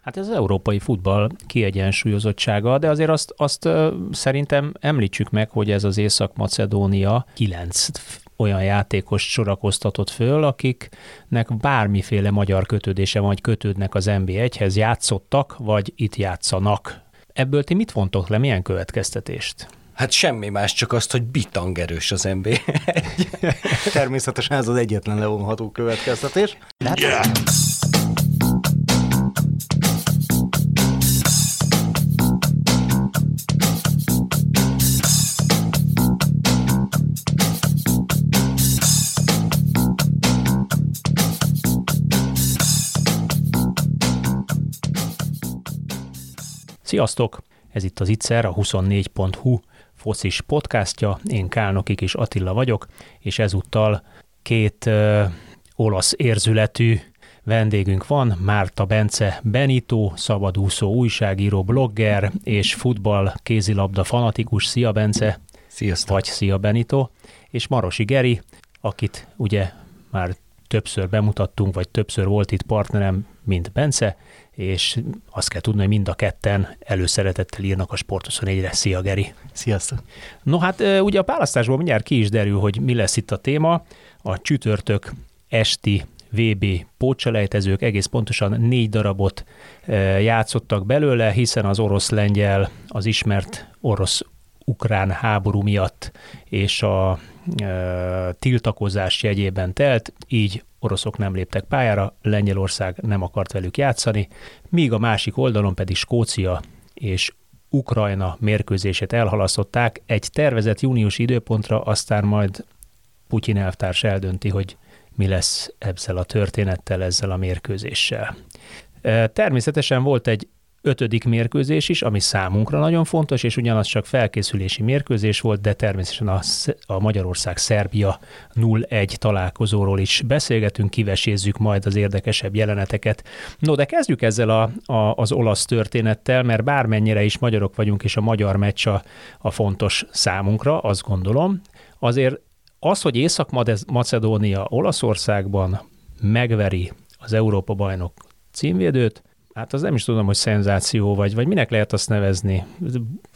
Hát ez az európai futball kiegyensúlyozottsága, de azért azt, azt szerintem említsük meg, hogy ez az Észak-Macedónia kilenc olyan játékos sorakoztatott föl, akiknek bármiféle magyar kötődése vagy kötődnek az NB1-hez, játszottak, vagy itt játszanak. Ebből ti mit vontok le, milyen következtetést? Hát semmi más, csak azt, hogy bitangerős az nb Természetesen ez az egyetlen levonható következtetés. Yeah. Sziasztok! Ez itt az Itzer, a 24.hu focis podcastja. Én Kálnokik és Attila vagyok, és ezúttal két ö, olasz érzületű vendégünk van, Márta Bence Benito, szabadúszó újságíró, blogger és futball kézilabda fanatikus. Szia Bence! Sziasztok! Vagy szia Benito! És Marosi Geri, akit ugye már többször bemutattunk, vagy többször volt itt partnerem, mint Bence, és azt kell tudni, hogy mind a ketten előszeretettel írnak a Sport 24-re. Szia, Geri! Sziasztok! No hát ugye a választásból mindjárt ki is derül, hogy mi lesz itt a téma. A csütörtök esti VB pótselejtezők egész pontosan négy darabot játszottak belőle, hiszen az orosz-lengyel, az ismert orosz-ukrán háború miatt és a tiltakozás jegyében telt, így oroszok nem léptek pályára, Lengyelország nem akart velük játszani, míg a másik oldalon pedig Skócia és Ukrajna mérkőzését elhalasztották egy tervezett júniusi időpontra, aztán majd Putyin elvtárs eldönti, hogy mi lesz ezzel a történettel, ezzel a mérkőzéssel. Természetesen volt egy ötödik mérkőzés is, ami számunkra nagyon fontos, és ugyanaz csak felkészülési mérkőzés volt, de természetesen a, a Magyarország-Szerbia 0-1 találkozóról is beszélgetünk, kivesézzük majd az érdekesebb jeleneteket. No, de kezdjük ezzel a, a, az olasz történettel, mert bármennyire is magyarok vagyunk, és a magyar meccs a, a fontos számunkra, azt gondolom, azért az, hogy Észak-Macedónia Olaszországban megveri az Európa-bajnok címvédőt, hát az nem is tudom, hogy szenzáció vagy, vagy minek lehet azt nevezni,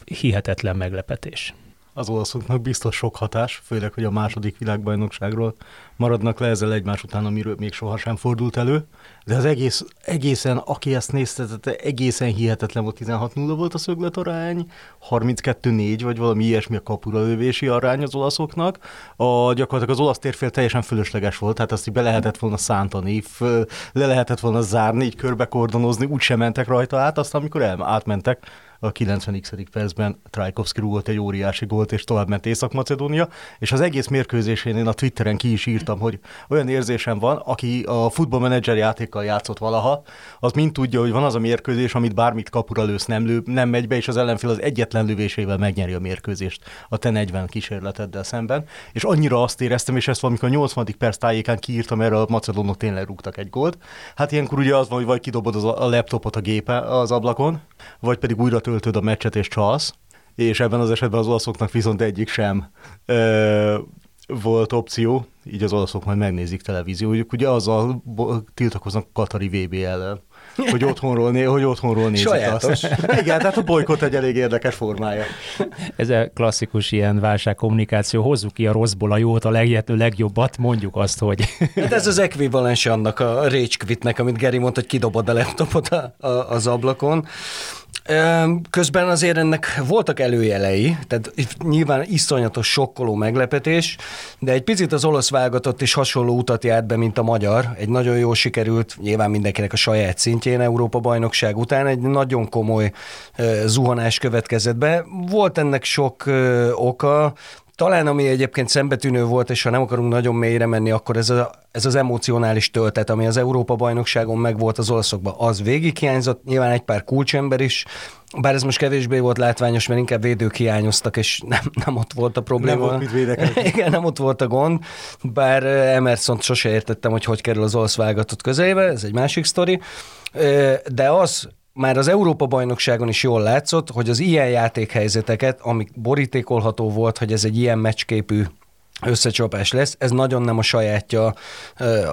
hihetetlen meglepetés az olaszoknak biztos sok hatás, főleg, hogy a második világbajnokságról maradnak le ezzel egymás után, amiről még sohasem fordult elő. De az egész, egészen, aki ezt nézte, egészen hihetetlen volt, 16-0 volt a szögletarány, 32-4, vagy valami ilyesmi a kapura lövési arány az olaszoknak. A, gyakorlatilag az olasz térfél teljesen fölösleges volt, tehát azt így be lehetett volna szántani, föl, le lehetett volna zárni, így körbe kordonozni, úgysem mentek rajta át, aztán amikor el, átmentek, a 90. percben Trajkovski rúgott egy óriási gólt, és tovább ment Észak-Macedónia, és az egész mérkőzésén én a Twitteren ki is írtam, hogy olyan érzésem van, aki a futballmenedzser játékkal játszott valaha, az mind tudja, hogy van az a mérkőzés, amit bármit kapura lősz, nem, lő, nem megy be, és az ellenfél az egyetlen lövésével megnyeri a mérkőzést a te 40 kísérleteddel szemben. És annyira azt éreztem, és ezt valamikor a 80. perc tájékán kiírtam, erre a macedónok tényleg rúgtak egy gólt. Hát ilyenkor ugye az van, hogy vagy kidobod az a laptopot a gépe az ablakon, vagy pedig újra letöltöd a meccset és csalsz, és ebben az esetben az olaszoknak viszont egyik sem ö, volt opció, így az olaszok majd megnézik televíziójuk, ugye azzal tiltakoznak Katari VB ellen hogy otthonról, né, hogy otthonról nézik Sajátos. azt. Igen, tehát a bolykot egy elég érdekes formája. Ez a klasszikus ilyen válságkommunikáció, hozzuk ki a rosszból a jót, a legjető legjobbat, mondjuk azt, hogy... Hát ez az ekvivalens annak a rage quitnek, amit Geri mondta, hogy kidobod a laptopot a, a, az ablakon. Közben azért ennek voltak előjelei, tehát nyilván iszonyatos sokkoló meglepetés, de egy picit az olasz válogatott is hasonló utat járt be, mint a magyar. Egy nagyon jól sikerült, nyilván mindenkinek a saját szintjén Európa bajnokság után egy nagyon komoly zuhanás következett be. Volt ennek sok oka, talán ami egyébként szembetűnő volt, és ha nem akarunk nagyon mélyre menni, akkor ez, a, ez az emocionális töltet, ami az Európa-bajnokságon megvolt az olaszokban, az végig hiányzott, nyilván egy pár kulcsember is, bár ez most kevésbé volt látványos, mert inkább védők hiányoztak, és nem, nem ott volt a probléma. Nem volt mit Igen, nem ott volt a gond, bár Emerson sose értettem, hogy hogy kerül az olasz válogatott közelébe, ez egy másik sztori. De az, már az Európa-bajnokságon is jól látszott, hogy az ilyen játékhelyzeteket, amik borítékolható volt, hogy ez egy ilyen meccsképű összecsapás lesz. Ez nagyon nem a sajátja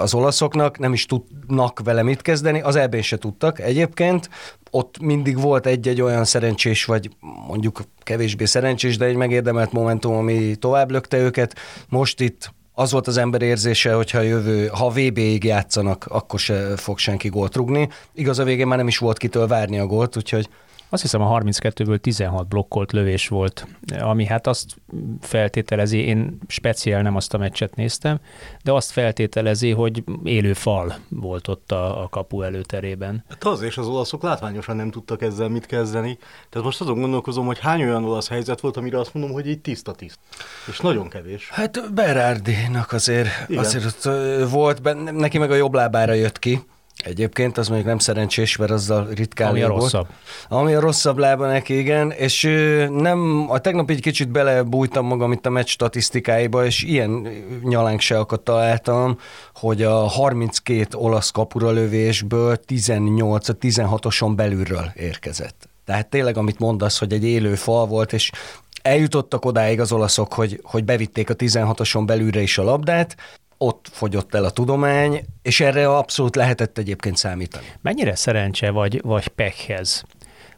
az olaszoknak, nem is tudnak vele mit kezdeni, az eb se tudtak egyébként, ott mindig volt egy-egy olyan szerencsés, vagy mondjuk kevésbé szerencsés, de egy megérdemelt momentum, ami tovább lökte őket. Most itt az volt az ember érzése, hogyha a jövő, ha VB-ig játszanak, akkor se fog senki gólt rugni. Igaz, a végén már nem is volt kitől várni a gólt, úgyhogy azt hiszem a 32-ből 16 blokkolt lövés volt, ami hát azt feltételezi, én speciál nem azt a meccset néztem, de azt feltételezi, hogy élő fal volt ott a, a kapu előterében. Hát az és az olaszok látványosan nem tudtak ezzel mit kezdeni. Tehát most azon gondolkozom, hogy hány olyan olasz helyzet volt, amire azt mondom, hogy így tiszta tiszt. És nagyon kevés. Hát Berardinak azért, azért ott volt, neki meg a jobb lábára jött ki Egyébként az mondjuk nem szerencsés, mert azzal ritkán Ami a rosszabb. Ami a rosszabb lába neki, igen. És nem, a tegnap egy kicsit belebújtam magam itt a meccs statisztikáiba, és ilyen nyalánkságokat találtam, hogy a 32 olasz kapura lövésből 18 a 16-oson belülről érkezett. Tehát tényleg, amit mondasz, hogy egy élő fal volt, és eljutottak odáig az olaszok, hogy, hogy bevitték a 16-oson belülre is a labdát, ott fogyott el a tudomány, és erre abszolút lehetett egyébként számítani. Mennyire szerencse vagy, vagy pekhez,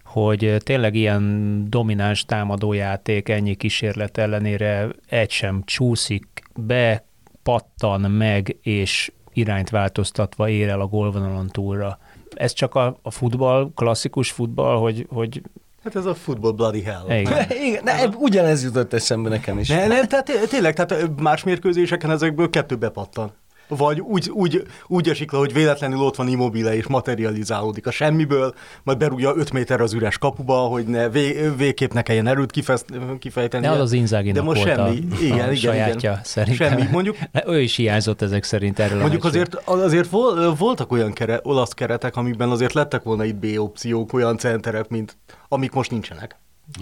hogy tényleg ilyen domináns támadójáték ennyi kísérlet ellenére egy sem csúszik be, pattan meg, és irányt változtatva ér el a gólvonalon túlra. Ez csak a, a futball, klasszikus futball, hogy, hogy Hát ez a football bloody hell. Igen. Igen ne, ugyanez jutott eszembe nekem is. Ne, ne, tehát tényleg, tehát más mérkőzéseken ezekből kettő bepattan. Vagy úgy, úgy, úgy esik le, hogy véletlenül ott van immobile és materializálódik a semmiből, majd berúgja 5 méter az üres kapuba, hogy ne, vé, végképp ne kelljen erőt kifejteni. De az az inzági De most volt semmi. A, igen, a igen, sajátja igen. szerintem. Semmi. Mondjuk, ő is hiányzott ezek szerint erről Mondjuk azért, azért voltak olyan kere, olasz keretek, amikben azért lettek volna itt B opciók, olyan centerek, mint amik most nincsenek.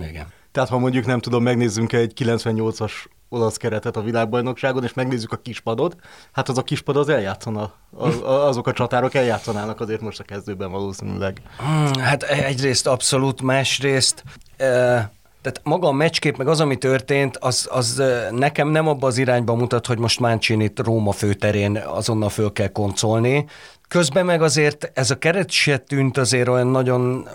Igen. Tehát ha mondjuk nem tudom, megnézzünk egy 98-as olasz keretet a világbajnokságon, és megnézzük a kispadot, hát az a kispad az eljátszana, az, azok a csatárok eljátszanának azért most a kezdőben valószínűleg. Hmm, hát egyrészt abszolút, másrészt tehát maga a meccskép, meg az, ami történt, az, az nekem nem abba az irányba mutat, hogy most Mancini Róma főterén azonnal föl kell koncolni, Közben meg azért ez a keret se tűnt azért olyan nagyon,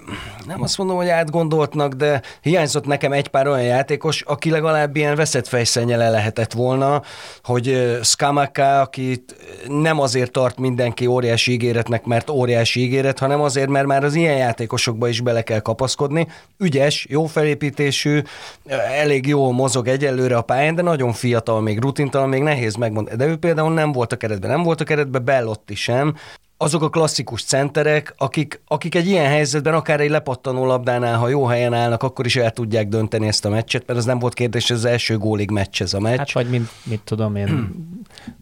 nem azt mondom, hogy átgondoltnak, de hiányzott nekem egy pár olyan játékos, aki legalább ilyen veszett fejszennyele lehetett volna, hogy Skamaka, akit nem azért tart mindenki óriási ígéretnek, mert óriási ígéret, hanem azért, mert már az ilyen játékosokba is bele kell kapaszkodni. Ügyes, jó felépítésű, elég jó mozog egyelőre a pályán, de nagyon fiatal, még rutintalan, még nehéz megmondani. De ő például nem volt a keretben, nem volt a keretben, Bellotti sem, azok a klasszikus centerek, akik, akik egy ilyen helyzetben akár egy lepattanó labdánál, ha jó helyen állnak, akkor is el tudják dönteni ezt a meccset, mert az nem volt kérdés, ez az első gólig meccs ez a meccs. Hát vagy mint, mit tudom én,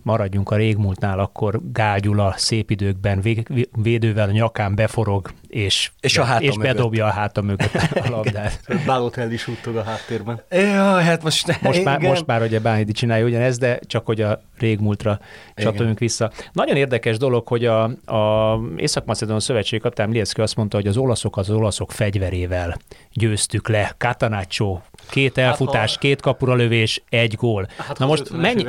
maradjunk a régmúltnál, akkor Gágyula szép időkben védővel a nyakán beforog, és, és, a és bedobja a háta mögött a labdát. Bálotel is úttog a háttérben. Ja, hát most, most, már, most már ugye Bánidi csinálja ugyanezt, de csak hogy a régmúltra csatoljunk vissza. Nagyon érdekes dolog, hogy a, a Észak-Macedon szövetség kapitán Lieszki azt mondta, hogy az olaszok az olaszok fegyverével győztük le. Katanácsó, két hát elfutás, hát, két kapura lövés, egy gól. Hát, Na most mennyi...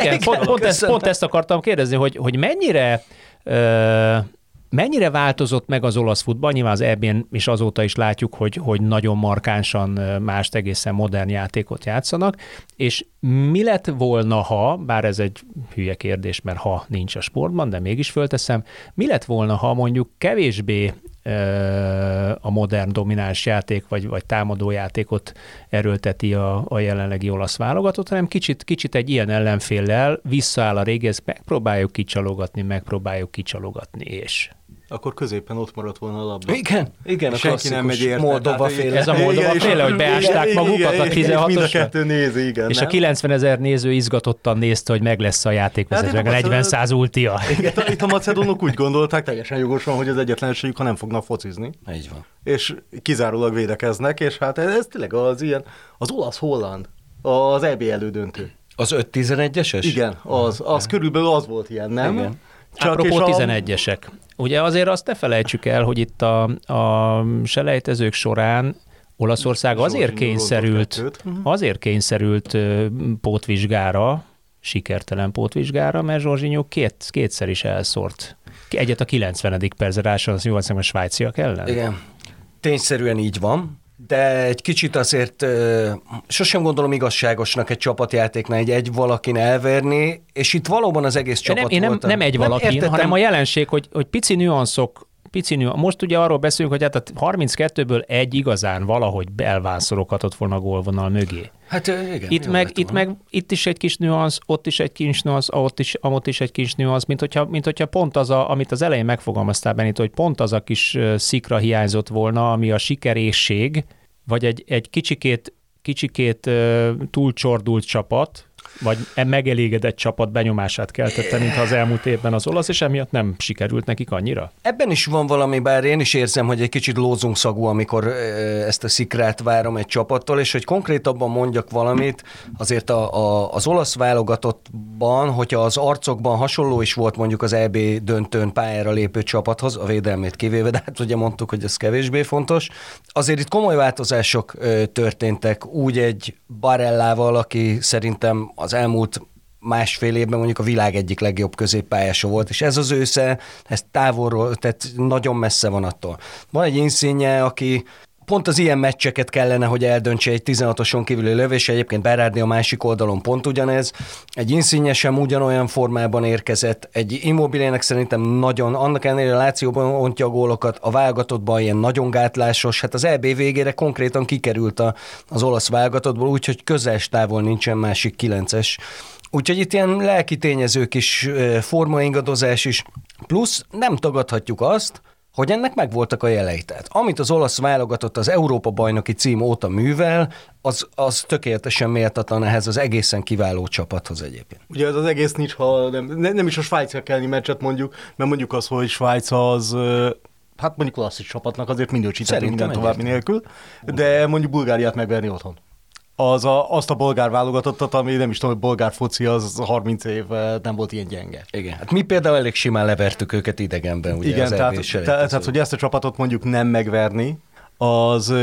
Igen, pont, pont, ezt, pont ezt akartam kérdezni, hogy, hogy mennyire ö, Mennyire változott meg az olasz futball? Nyilván az EB-n is azóta is látjuk, hogy, hogy nagyon markánsan mást egészen modern játékot játszanak, és mi lett volna, ha, bár ez egy hülye kérdés, mert ha nincs a sportban, de mégis fölteszem, mi lett volna, ha mondjuk kevésbé a modern domináns játék, vagy, vagy támadó játékot erőlteti a, a jelenlegi olasz válogatott, hanem kicsit, kicsit egy ilyen ellenféllel visszaáll a régi, ezt megpróbáljuk kicsalogatni, megpróbáljuk kicsalogatni, és akkor középen ott maradt volna a labda. Igen, igen, a Senki nem megy érte. Moldova féle. Ez a Moldova igen, féle, hogy beásták igen, magukat igen, a 16 Mind a kettő nézi, igen. És nem? a 90 ezer néző izgatottan nézte, hogy meg lesz a játékvezető, hát, 40 száz ultia. Igen, itt a macedonok úgy gondolták, teljesen jogosan, hogy az egyetlenségük, ha nem fognak focizni. Így van. És kizárólag védekeznek, és hát ez, ez tényleg az ilyen, az olasz-holland, az EB elődöntő. Az 5-11-eses? Igen, az, az körülbelül az volt ilyen, nem? Igen. Csak Apropó a... 11-esek. Ugye azért azt ne felejtsük el, hogy itt a, a selejtezők során Olaszország azért kényszerült, azért kényszerült pótvizsgára, sikertelen pótvizsgára, mert Zsorzsinyó két, kétszer is elszórt. Egyet a 90. percre ráson, az 80 a svájciak ellen. Igen, tényszerűen így van de egy kicsit azért sosem gondolom igazságosnak egy csapatjátéknál egy egy valakin elverni, és itt valóban az egész csapat nem, én nem, volt. nem egy valakin, nem hanem a jelenség, hogy, hogy pici nüanszok pici nüansz. Most ugye arról beszélünk, hogy hát a 32-ből egy igazán valahogy belvánszoroghatott volna a gólvonal mögé. Hát igen. Itt meg, itt meg, itt is egy kis nüansz, ott is egy kis nüansz, ott is, ott is egy kis nüansz, mint hogyha, mint hogyha pont az, a, amit az elején megfogalmaztál Benito, hogy pont az a kis szikra hiányzott volna, ami a sikerészség, vagy egy, egy kicsikét, kicsikét túlcsordult csapat, vagy e megelégedett csapat benyomását keltette, mintha az elmúlt évben az olasz, és emiatt nem sikerült nekik annyira? Ebben is van valami, bár én is érzem, hogy egy kicsit lózungszagú, amikor ezt a szikrát várom egy csapattól, és hogy konkrétabban mondjak valamit, azért a, a, az olasz válogatottban, hogyha az arcokban hasonló is volt mondjuk az EB döntőn pályára lépő csapathoz, a védelmét kivéve, de hát ugye mondtuk, hogy ez kevésbé fontos, azért itt komoly változások történtek, úgy egy Barellával, aki szerintem az elmúlt másfél évben mondjuk a világ egyik legjobb középpályása volt, és ez az ősze, ez távolról, tehát nagyon messze van attól. Van egy inszínje, aki pont az ilyen meccseket kellene, hogy eldöntse egy 16-oson kívüli lövés, egyébként Berardi a másik oldalon pont ugyanez. Egy Insigne sem ugyanolyan formában érkezett, egy immobilének szerintem nagyon, annak ellenére a Lációban ontja a gólokat, a válogatottban ilyen nagyon gátlásos, hát az EB végére konkrétan kikerült a, az olasz válogatottból, úgyhogy közel távol nincsen másik kilences. Úgyhogy itt ilyen lelki tényezők is, formaingadozás is, plusz nem tagadhatjuk azt, hogy ennek megvoltak a jelei. Tehát amit az olasz válogatott az Európa-bajnoki cím óta művel, az, az tökéletesen méltatlan ehhez az egészen kiváló csapathoz egyébként. Ugye ez az egész nincs, ha nem, nem is a Svájcra kellni meccset mondjuk, mert mondjuk az, hogy Svájc az hát mondjuk klasszis csapatnak azért minősíteni minden további nélkül, de mondjuk Bulgáriát megverni otthon az a, azt a bolgár válogatottat, ami nem is tudom, hogy bolgár foci az 30 év nem volt ilyen gyenge. Igen, hát mi például elég simán levertük őket idegenben, ugye Igen, tehát, tehát, tehát, hogy ezt a csapatot mondjuk nem megverni, az,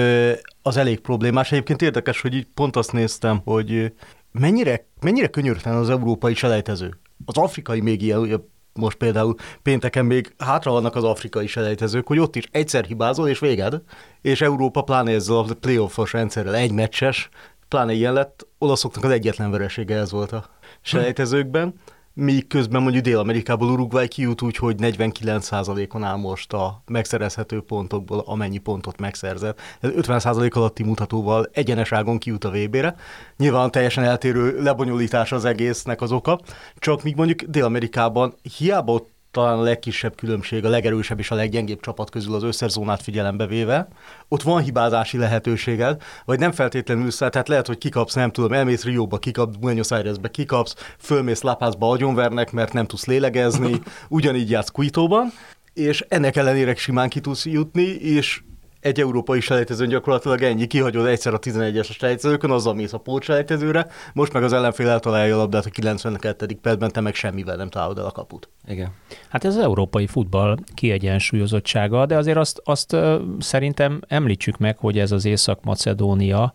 az elég problémás. Egyébként érdekes, hogy így pont azt néztem, hogy mennyire, mennyire könyörtelen az európai selejtező. Az afrikai még ilyen, most például pénteken még hátra vannak az afrikai selejtezők, hogy ott is egyszer hibázol, és véged, és Európa pláne ezzel a playoffos rendszerrel egy meccses, pláne ilyen lett, olaszoknak az egyetlen veresége ez volt a selejtezőkben, míg közben mondjuk Dél-Amerikából Uruguay kijut úgy, hogy 49%-on áll most a megszerezhető pontokból, amennyi pontot megszerzett. Ez 50% alatti mutatóval egyenes ágon kijut a VB-re. Nyilván teljesen eltérő lebonyolítás az egésznek az oka, csak míg mondjuk Dél-Amerikában hiába ott talán a legkisebb különbség, a legerősebb és a leggyengébb csapat közül az összes zónát figyelembe véve. Ott van hibázási lehetőséged, vagy nem feltétlenül száll, tehát lehet, hogy kikapsz, nem tudom, elmész Rióba, kikapsz, Buenos Airesbe kikapsz, fölmész Lapázba agyonvernek, mert nem tudsz lélegezni, ugyanígy játsz Kuitóban, és ennek ellenére simán ki tudsz jutni, és egy európai selejtezőn gyakorlatilag ennyi, kihagyod egyszer a 11-es selejtezőkön, azzal mész a pótselejtezőre, most meg az ellenfél eltalálja a labdát a 92. percben, te meg semmivel nem találod el a kaput. Igen. Hát ez az európai futball kiegyensúlyozottsága, de azért azt, azt szerintem említsük meg, hogy ez az Észak-Macedónia,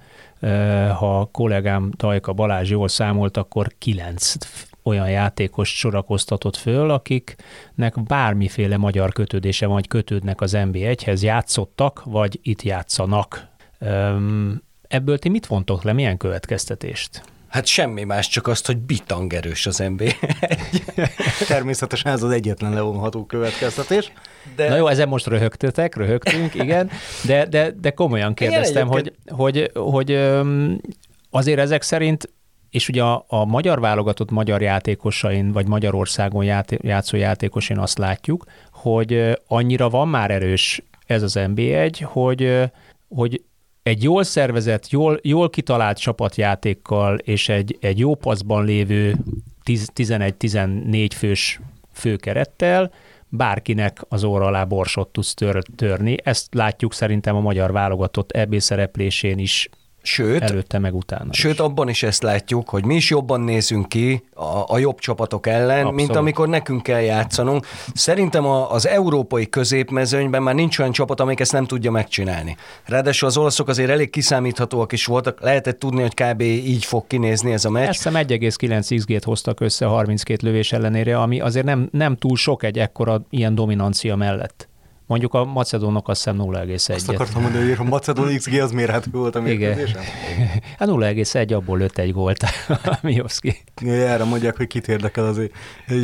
ha a kollégám Tajka Balázs jól számolt, akkor kilenc olyan játékos sorakoztatott föl, akiknek bármiféle magyar kötődése vagy kötődnek az NB1-hez, játszottak, vagy itt játszanak. Ebből ti mit vontok le, milyen következtetést? Hát semmi más, csak azt, hogy bitang erős az nb Természetesen ez az egyetlen levonható következtetés. De... Na jó, ezen most röhögtetek, röhögtünk, igen, de, de, de komolyan kérdeztem, hogy, hogy, hogy azért ezek szerint és ugye a, a magyar válogatott magyar játékosain, vagy Magyarországon játé, játszó játékosain azt látjuk, hogy annyira van már erős ez az NB1, hogy, hogy egy jól szervezett, jól, jól kitalált csapatjátékkal és egy, egy jó paszban lévő 11-14 fős főkerettel bárkinek az óra alá borsot tudsz tör, törni. Ezt látjuk szerintem a magyar válogatott EB szereplésén is Sőt, előtte meg utána. Sőt, is. abban is ezt látjuk, hogy mi is jobban nézünk ki a, a jobb csapatok ellen, Abszolút. mint amikor nekünk kell játszanunk. Szerintem a, az európai középmezőnyben már nincs olyan csapat, amelyik ezt nem tudja megcsinálni. Ráadásul az olaszok azért elég kiszámíthatóak is voltak, lehetett tudni, hogy kb. így fog kinézni ez a meccs. Ezt 1,9 XG-t hoztak össze 32 lövés ellenére, ami azért nem, nem túl sok egy ekkora ilyen dominancia mellett. Mondjuk a macedónok azt hiszem 0,1. Azt akartam mondani, hogy a macedón XG az mérhető volt a mérkőzésen? Hát 0,1, abból lőtt egy gólt a Miovszki. Erre mondják, hogy kit érdekel az,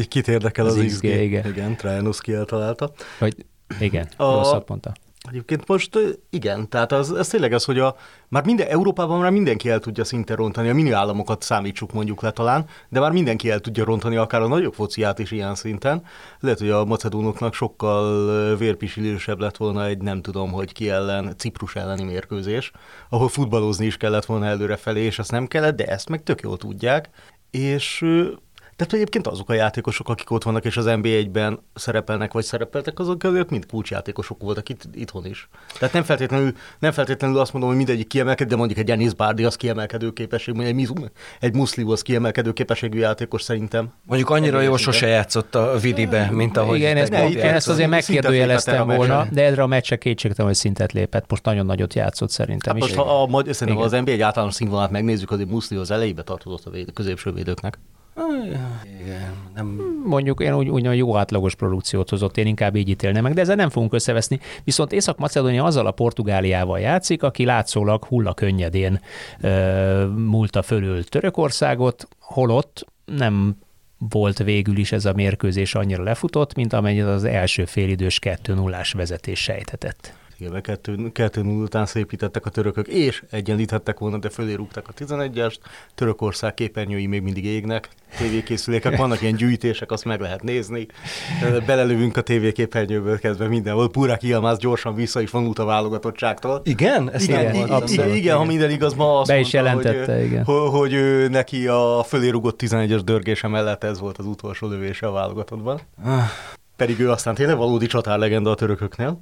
kit érdekel az, az XG. XG. Igen, igen Trajanuszki eltalálta. Hogy, igen, a... rosszat mondta. Egyébként most igen, tehát az, ez tényleg az, hogy a, már minden, Európában már mindenki el tudja szinte rontani, a mini államokat számítsuk mondjuk le talán, de már mindenki el tudja rontani akár a nagyobb fociát is ilyen szinten. Lehet, hogy a macedónoknak sokkal vérpisilősebb lett volna egy nem tudom, hogy ki ellen, Ciprus elleni mérkőzés, ahol futballozni is kellett volna előrefelé, és ezt nem kellett, de ezt meg tök jól tudják. És tehát egyébként azok a játékosok, akik ott vannak és az NBA-ben szerepelnek vagy szerepeltek, azok azért mind kulcsjátékosok voltak itt, itthon is. Tehát nem feltétlenül, nem feltétlenül azt mondom, hogy mindegyik kiemelkedő, de mondjuk egy Janis Bárdi az kiemelkedő képesség, mondjuk egy, egy Muszliu az kiemelkedő képességű játékos szerintem. Mondjuk annyira jó sose játszott a Vidibe, mint ahogy Igen, ezt, ne, igen, ezt azért megkérdőjeleztem volna, de erre a meccsre kétségtelen, hogy szintet lépett. Most nagyon nagyot játszott szerintem hát is. Most, ha a, szerintem az NBA egy általános színvonalát megnézzük, azért Muszliu az elejébe tartozott a véd, középső védőknek. Igen, nem... Mondjuk én úgy, úgy jó átlagos produkciót hozott, én inkább így ítélném meg, de ezzel nem fogunk összeveszni. Viszont Észak-Macedónia azzal a Portugáliával játszik, aki látszólag hulla könnyedén ö, múlta fölül Törökországot, holott nem volt végül is ez a mérkőzés annyira lefutott, mint amennyit az első félidős 2 0 vezetés sejtetett. Igen, kettő, kettő után szépítettek a törökök, és egyenlíthettek volna, de fölé rúgták a 11-est. Törökország képernyői még mindig égnek, tévékészülékek, vannak ilyen gyűjtések, azt meg lehet nézni. Belelövünk a tévéképernyőből kezdve mindenhol. Púrák Ilmász gyorsan vissza is vonult a válogatottságtól. Igen? Ezt igen, igen, igen, igen, igen, ha minden igaz, ma azt Be is mondta, jelentette, hogy, igen. Hogy, hogy ő neki a fölé rúgott 11-es dörgése mellett ez volt az utolsó lövése a válogatottban. Pedig ő aztán tényleg valódi csatárlegenda a törököknél.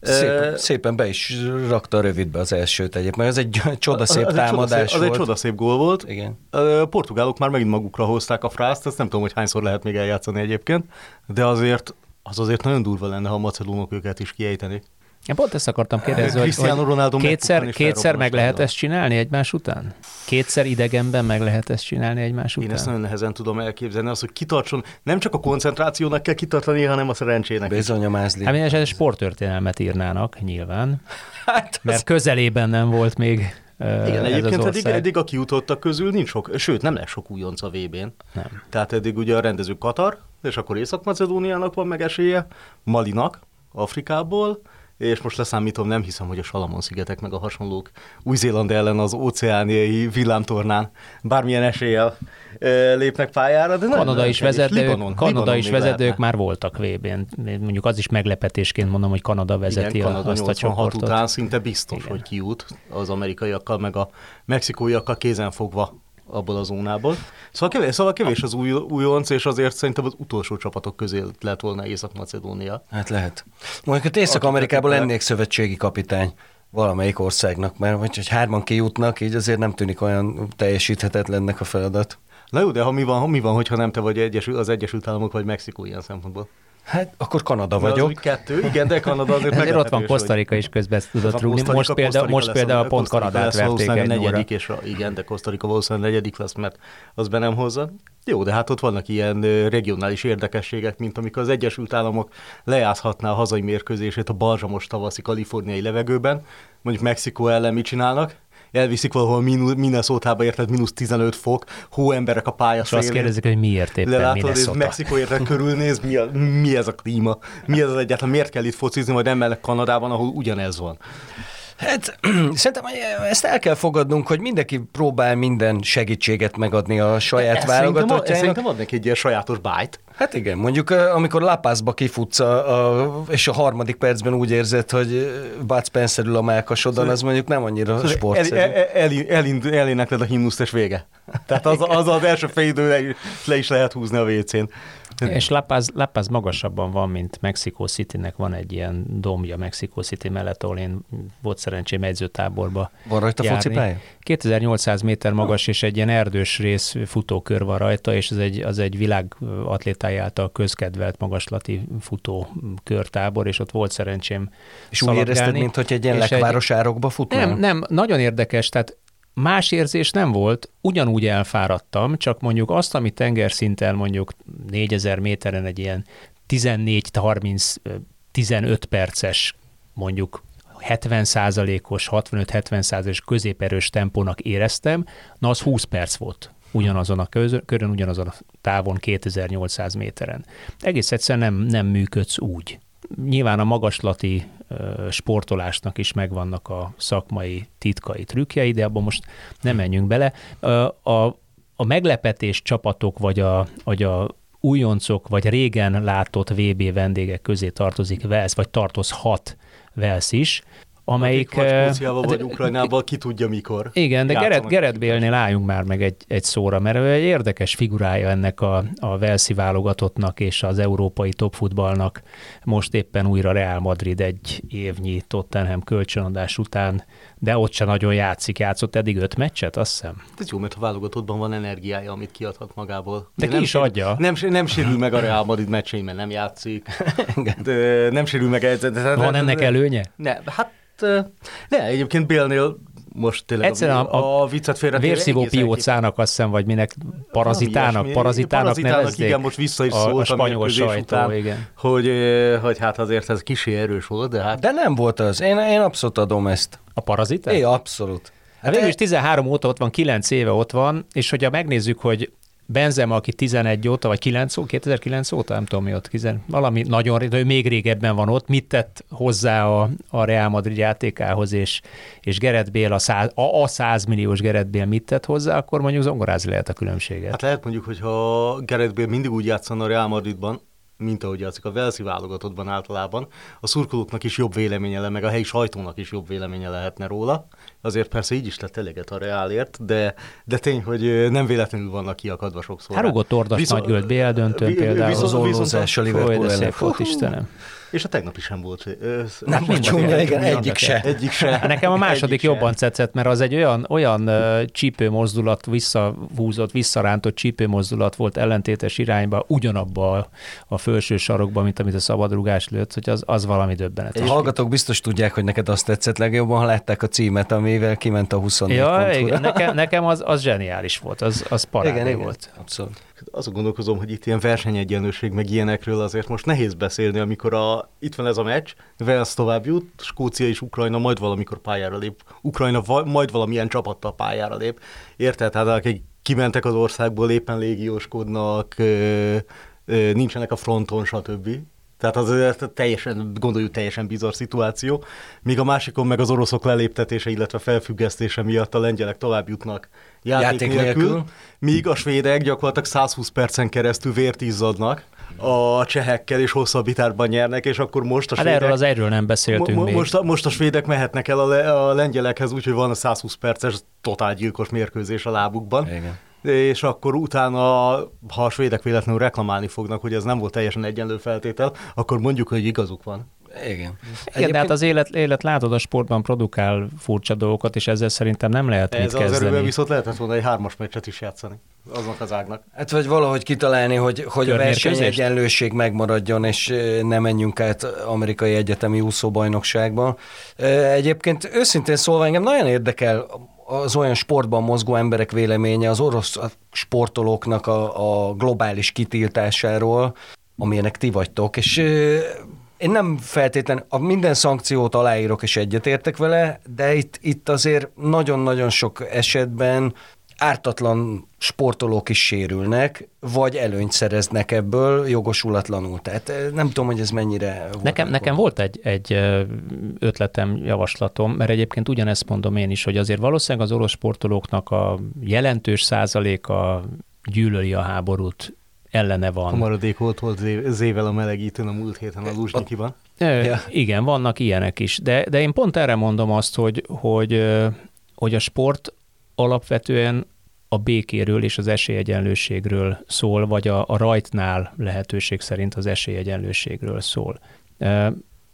Szépen, szépen be is rakta rövidbe az elsőt egyébként, ez egy csodaszép az támadás egy volt. Az egy csodaszép gól volt. Igen. A portugálok már megint magukra hozták a frászt, ezt nem tudom, hogy hányszor lehet még eljátszani egyébként, de azért az azért nagyon durva lenne, ha a macedónok őket is kiejtenék. Én pont ezt akartam kérdezni, hogy, hogy Ronaldo kétszer, kétszer meg lehet ezt csinálni egymás után? Kétszer idegenben meg lehet ezt csinálni egymás után? Én ezt nagyon nehezen tudom elképzelni, az, hogy kitartson, nem csak a koncentrációnak kell kitartani, hanem a szerencsének. Bizony a mázli. Hát minden sporttörténelmet írnának, nyilván. hát az... Mert közelében nem volt még igen, egyébként eddig, eddig a kijutottak közül nincs sok, sőt nem lesz sok újonc a VB-n. Nem. Tehát eddig ugye a rendező Katar, és akkor Észak-Macedóniának van meg esélye, Malinak, Afrikából, és most leszámítom, nem hiszem, hogy a Salamon-szigetek meg a hasonlók Új-Zéland ellen az óceániai villámtornán bármilyen eséllyel lépnek pályára. De Kanada is vezet, Libanon, Kanada Libanon is vezet, ők már voltak VB-n. Mondjuk az is meglepetésként mondom, hogy Kanada vezeti Igen, Kanada azt a csoportot. után szinte biztos, Igen. hogy kijut az amerikaiakkal, meg a mexikóiakkal kézen fogva abból a zónából. Szóval kevés, szóval kevés az új, újonc, és azért szerintem az utolsó csapatok közé lett volna Észak-Macedónia. Hát lehet. Mondjuk, Észak-Amerikában lennék szövetségi kapitány valamelyik országnak, mert hogy hárman kijutnak, így azért nem tűnik olyan teljesíthetetlennek a feladat. Na jó, de ha mi van, ha mi van hogyha nem te vagy Egyesül, az Egyesült Államok vagy Mexikó ilyen szempontból? Hát akkor Kanada vagyok. Az kettő, igen, de Kanada azért Ezért ott van Kosztarika is közben tudott rúgni. Most például, most például pont Kanadát verték egy negyedik, és a, igen, de Kosztarika valószínűleg negyedik lesz, mert az be nem hozza. Jó, de hát ott vannak ilyen regionális érdekességek, mint amikor az Egyesült Államok lejátszhatná a hazai mérkőzését a balzsamos tavaszi kaliforniai levegőben, mondjuk Mexikó ellen mit csinálnak, elviszik valahol Minnesota-ba érted, mínusz 15 fok, hóemberek a pálya És azt kérdezik, hogy miért éppen Lelátod, Minnesota. Mexikó érted körülnéz, mi, a, mi ez a klíma, mi ez az egyáltalán, miért kell itt focizni, majd emellett Kanadában, ahol ugyanez van. Hát szerintem ezt el kell fogadnunk, hogy mindenki próbál minden segítséget megadni a saját válogatottjának. Szerintem ad neki egy ilyen sajátos bájt. Hát igen, mondjuk amikor Lápászba kifutsz, a, a, és a harmadik percben úgy érzed, hogy Bud Spencer ül a melkasodon, az mondjuk nem annyira sportszerű. El, el, el, el, elénekled a himnuszt, és vége. Tehát az az, az első fél idő le, le is lehet húzni a WC-n. És La Paz, La Paz magasabban van, mint Mexico City-nek van egy ilyen dombja Mexico City mellett, ahol én volt szerencsém edzőtáborba Van rajta járni. focipálya? 2800 méter magas, és egy ilyen erdős rész futókör van rajta, és ez egy, az egy világ atlétáj által közkedvelt magaslati futókörtábor, és ott volt szerencsém És úgy érezted, mint hogy egy ilyen lekvárosárokba futnál? Nem, nem, nagyon érdekes, tehát Más érzés nem volt, ugyanúgy elfáradtam, csak mondjuk azt, ami tengerszinten mondjuk 4000 méteren egy ilyen 14-30-15 perces mondjuk 70% os 65-70 százalékos középerős tempónak éreztem, na az 20 perc volt ugyanazon a körön, ugyanazon a távon 2800 méteren. Egész egyszerűen nem, nem működsz úgy. Nyilván a magaslati sportolásnak is megvannak a szakmai titkai trükkjei, de abban most nem menjünk bele. A, a meglepetés csapatok, vagy a, vagy a újoncok, vagy régen látott VB vendégek közé tartozik Velsz, vagy tartozhat Velsz is, amelyik... Skóciával vagy Ukrajnával, ki tudja mikor. Igen, de Gerett, Gerett Bélnél álljunk már meg egy, egy szóra, mert ő egy érdekes figurája ennek a, a Velszi válogatottnak és az európai topfutballnak. Most éppen újra Real Madrid egy évnyi Tottenham kölcsönadás után, de ott se nagyon játszik, játszott eddig öt meccset, azt hiszem. Ez jó, mert a válogatottban van energiája, amit kiadhat magából. De, de ki nem is adja. Nem, nem sérül meg a Real Madrid meccsei, mert nem játszik. nem sérül meg. De, van ennek előnye? Ne, hát ne, egyébként Bélnél most tényleg Egyszerűen a, a, a viccet félre. Vérszívó piócának azt hiszem, vagy minek parazitának, parazitának, parazitának nevezzék. Igen, most vissza is szólt a, a spanyol sajtó, után, igen. Hogy, hogy hát azért ez kicsi erős volt, de hát... De nem volt az. Én, én abszolút adom ezt. A parazitát? É, abszolút. Hát végül is 13 óta ott van, 9 éve ott van, és hogyha megnézzük, hogy Benzema, aki 11 óta, vagy 9 óta, 2009 óta, nem tudom mi ott, 10, valami nagyon, de ő még régebben van ott, mit tett hozzá a, a Real Madrid játékához, és, és Gerett Bél, a, száz, a, a 100 milliós Gerett Bél mit tett hozzá, akkor mondjuk zongorázni lehet a különbséget. Hát lehet mondjuk, hogyha Gerett Bél mindig úgy játszana a Real Madridban, mint ahogy játszik a Velszi válogatottban általában, a szurkolóknak is jobb véleménye le, meg a helyi sajtónak is jobb véleménye lehetne róla. Azért persze így is lett eléget a Reálért, de, de tény, hogy nem véletlenül vannak kiakadva sokszor. Hárugott Tordas Viszont, nagy BL döntőn például. Viszont, az ollózás a Liverpool ellen. Volt, Istenem. És a tegnapi sem volt. Nem volt csúnya, igen, egyik se. Egyik se. Nekem a második egyik jobban se. tetszett, mert az egy olyan, olyan uh, csípőmozdulat, visszahúzott, visszarántott csípőmozdulat volt ellentétes irányba, ugyanabba a, a felső sarokba, mint amit a szabadrugás lőtt, hogy az, az valami döbbenetes. A hallgatók biztos tudják, hogy neked azt tetszett legjobban, ha látták a címet, amivel kiment a 24 ja, igen, nekem, nekem az, az zseniális volt, az, az parádé igen, volt. Igen, abszolút azon gondolkozom, hogy itt ilyen versenyegyenlőség, meg ilyenekről azért most nehéz beszélni, amikor a, itt van ez a meccs, Wales tovább jut, Skócia és Ukrajna majd valamikor pályára lép, Ukrajna va, majd valamilyen csapattal pályára lép. Érted? Tehát akik kimentek az országból, éppen légióskodnak, ö, ö, nincsenek a fronton, stb. Tehát az teljesen, gondoljuk teljesen bizarr szituáció. Míg a másikon meg az oroszok leléptetése, illetve felfüggesztése miatt a lengyelek tovább jutnak játék, játék nélkül, nélkül, míg a svédek gyakorlatilag 120 percen keresztül vért izzadnak a csehekkel és hosszabbítárban nyernek, és akkor most a hát svédek... erről az erről nem beszéltünk mo-. Most, most a svédek mehetnek el a, le, a lengyelekhez, úgyhogy van a 120 perces totál gyilkos mérkőzés a lábukban. Igen és akkor utána, ha a svédek véletlenül reklamálni fognak, hogy ez nem volt teljesen egyenlő feltétel, akkor mondjuk, hogy igazuk van. Igen. Igen, Egyébként... de hát az élet, élet látod, a sportban produkál furcsa dolgokat, és ezzel szerintem nem lehet ez mit kezdeni. az erővel viszont lehetett volna egy hármas meccset is játszani aznak az ágnak. Hát vagy valahogy kitalálni, hogy, hogy a versenyegyenlőség megmaradjon, és ne menjünk át amerikai egyetemi úszóbajnokságba. Egyébként őszintén szólva engem nagyon érdekel az olyan sportban mozgó emberek véleménye az orosz sportolóknak a, a globális kitiltásáról, amilyenek ti vagytok, és én nem feltétlen, a minden szankciót aláírok és egyetértek vele, de itt, itt azért nagyon-nagyon sok esetben ártatlan sportolók is sérülnek, vagy előnyt szereznek ebből jogosulatlanul. Tehát nem tudom, hogy ez mennyire volt. Nekem, nekem volt egy, egy ötletem, javaslatom, mert egyébként ugyanezt mondom én is, hogy azért valószínűleg az orosz sportolóknak a jelentős százaléka gyűlöli a háborút, ellene van. A maradék volt, volt zével a melegítőn a múlt héten a Luzsnyikiban. Ja. Igen, vannak ilyenek is, de, de én pont erre mondom azt, hogy, hogy, hogy a sport alapvetően a békéről és az esélyegyenlőségről szól, vagy a, a rajtnál lehetőség szerint az esélyegyenlőségről szól.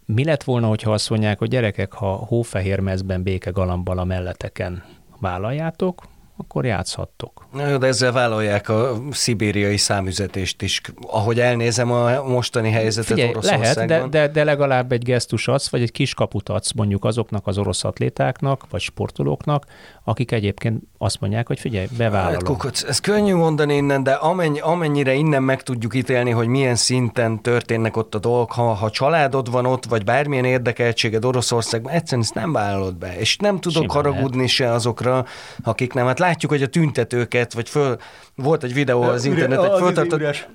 Mi lett volna, hogyha azt mondják, hogy gyerekek, ha hófehér mezben béke a melleteken vállaljátok, akkor játszhattok. Na jó, de ezzel vállalják a szibériai számüzetést is. Ahogy elnézem a mostani helyzetet Figyelj, Oroszországban. Lehet, de, de, de legalább egy gesztus adsz, vagy egy kis kaput adsz mondjuk azoknak az orosz atlétáknak, vagy sportolóknak, akik egyébként azt mondják, hogy figyelj, bevállalom. Hát, kukuc, ez könnyű mondani innen, de amennyi, amennyire innen meg tudjuk ítélni, hogy milyen szinten történnek ott a dolgok, ha, ha családod van ott, vagy bármilyen érdekeltséged Oroszországban, egyszerűen ezt nem vállalod be. És nem tudok Simán haragudni lehet. se azokra, akik nem. Hát látjuk, hogy a tüntetőket, vagy föl, volt egy videó az interneten, föltartott,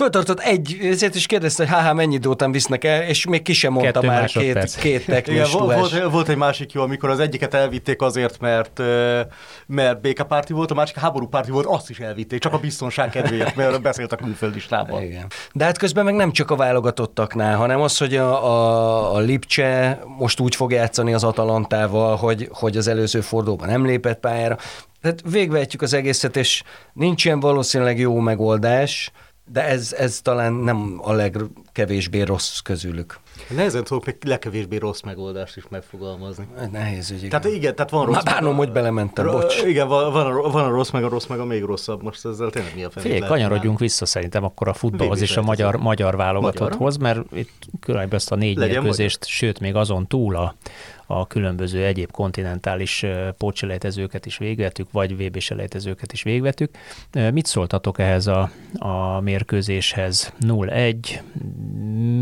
Föltartott egy, ezért is kérdezte, hogy háhá, mennyi idő után visznek el, és még ki sem mondta Kettő már két, két teknős Igen, volt, volt, egy másik jó, amikor az egyiket elvitték azért, mert, mert békepárti volt, a másik háborúpárti volt, azt is elvitték, csak a biztonság kedvéért, mert beszélt a külföldistában. Igen. De hát közben meg nem csak a válogatottaknál, hanem az, hogy a, a, a Lipcse most úgy fog játszani az Atalantával, hogy, hogy az előző fordulóban nem lépett pályára. Tehát végvehetjük az egészet, és nincs ilyen valószínűleg jó megoldás, de ez, ez talán nem a legkevésbé rossz közülük. Nehezen tudok még legkevésbé rossz megoldást is megfogalmazni. Nehéz, hogy igen. Tehát igen, tehát van rossz. Már bánom, hogy belementem, bocs. Igen, van, van, a, van a rossz, meg a rossz, meg a még rosszabb. Most ezzel tényleg mi a fenét Figyelj, kanyarodjunk vissza szerintem akkor a futballhoz és a magyar, magyar válogatotthoz, mert itt különböző ezt a négy mérkőzést, sőt, még azon túl a, a különböző egyéb kontinentális pótselejtezőket is végvetük, vagy vb selejtezőket is végvetük. Mit szóltatok ehhez a, a mérkőzéshez? 0-1,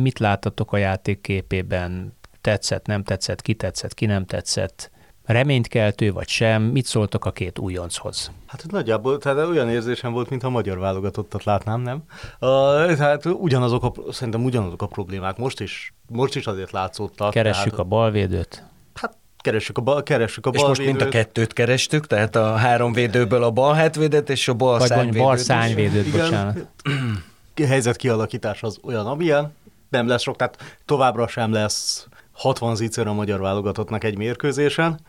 mit láttatok a játék képében? Tetszett, nem tetszett, ki tetszett, ki nem tetszett? reménykeltő vagy sem? Mit szóltok a két újonchoz? Hát nagyjából, tehát olyan érzésem volt, mint a magyar válogatottat látnám, nem? Uh, tehát ugyanazok a, szerintem ugyanazok a problémák most is, most is azért látszottak. Keressük tehát, a balvédőt keressük a, bal, keressük a bal És most mind a kettőt kerestük, tehát a három védőből a bal hátvédet és a bal Vagy szányvédőt. bal szányvédőt, is. bocsánat. helyzet kialakítás az olyan, amilyen, nem lesz sok, tehát továbbra sem lesz 60 zicser a magyar válogatottnak egy mérkőzésen.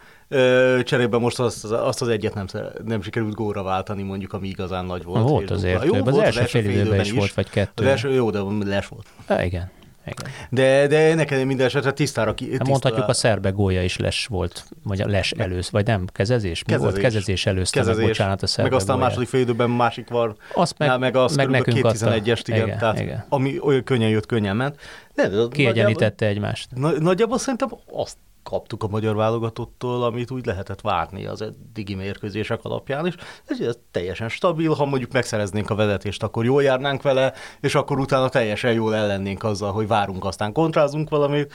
Cserébe most azt, azt az egyet nem, nem sikerült góra váltani, mondjuk, ami igazán nagy volt. Volt azért, jó, az, volt, első fél időben is, is volt, vagy kettő. Az első, jó, de les volt. Há, igen. Igen. De, de nekem minden esetre tisztára ki. Tisztára... Mondhatjuk a szerbe gólya is les volt, vagy les elősz, vagy nem, kezezés? Mi kezezés. volt? Kezezés előzte kezezés. meg, bocsánat, a szerbe Meg aztán gólyát. a második fél időben másik var, azt meg, meg, az meg nekünk 211-est, igen, igen, tehát igen. ami olyan könnyen jött, könnyen ment. De, Kiegyenítette egymást. Nagyjából szerintem azt kaptuk a magyar válogatottól, amit úgy lehetett várni az eddigi mérkőzések alapján is. Ez teljesen stabil, ha mondjuk megszereznénk a vezetést, akkor jól járnánk vele, és akkor utána teljesen jól ellennénk azzal, hogy várunk, aztán kontrázunk valamit.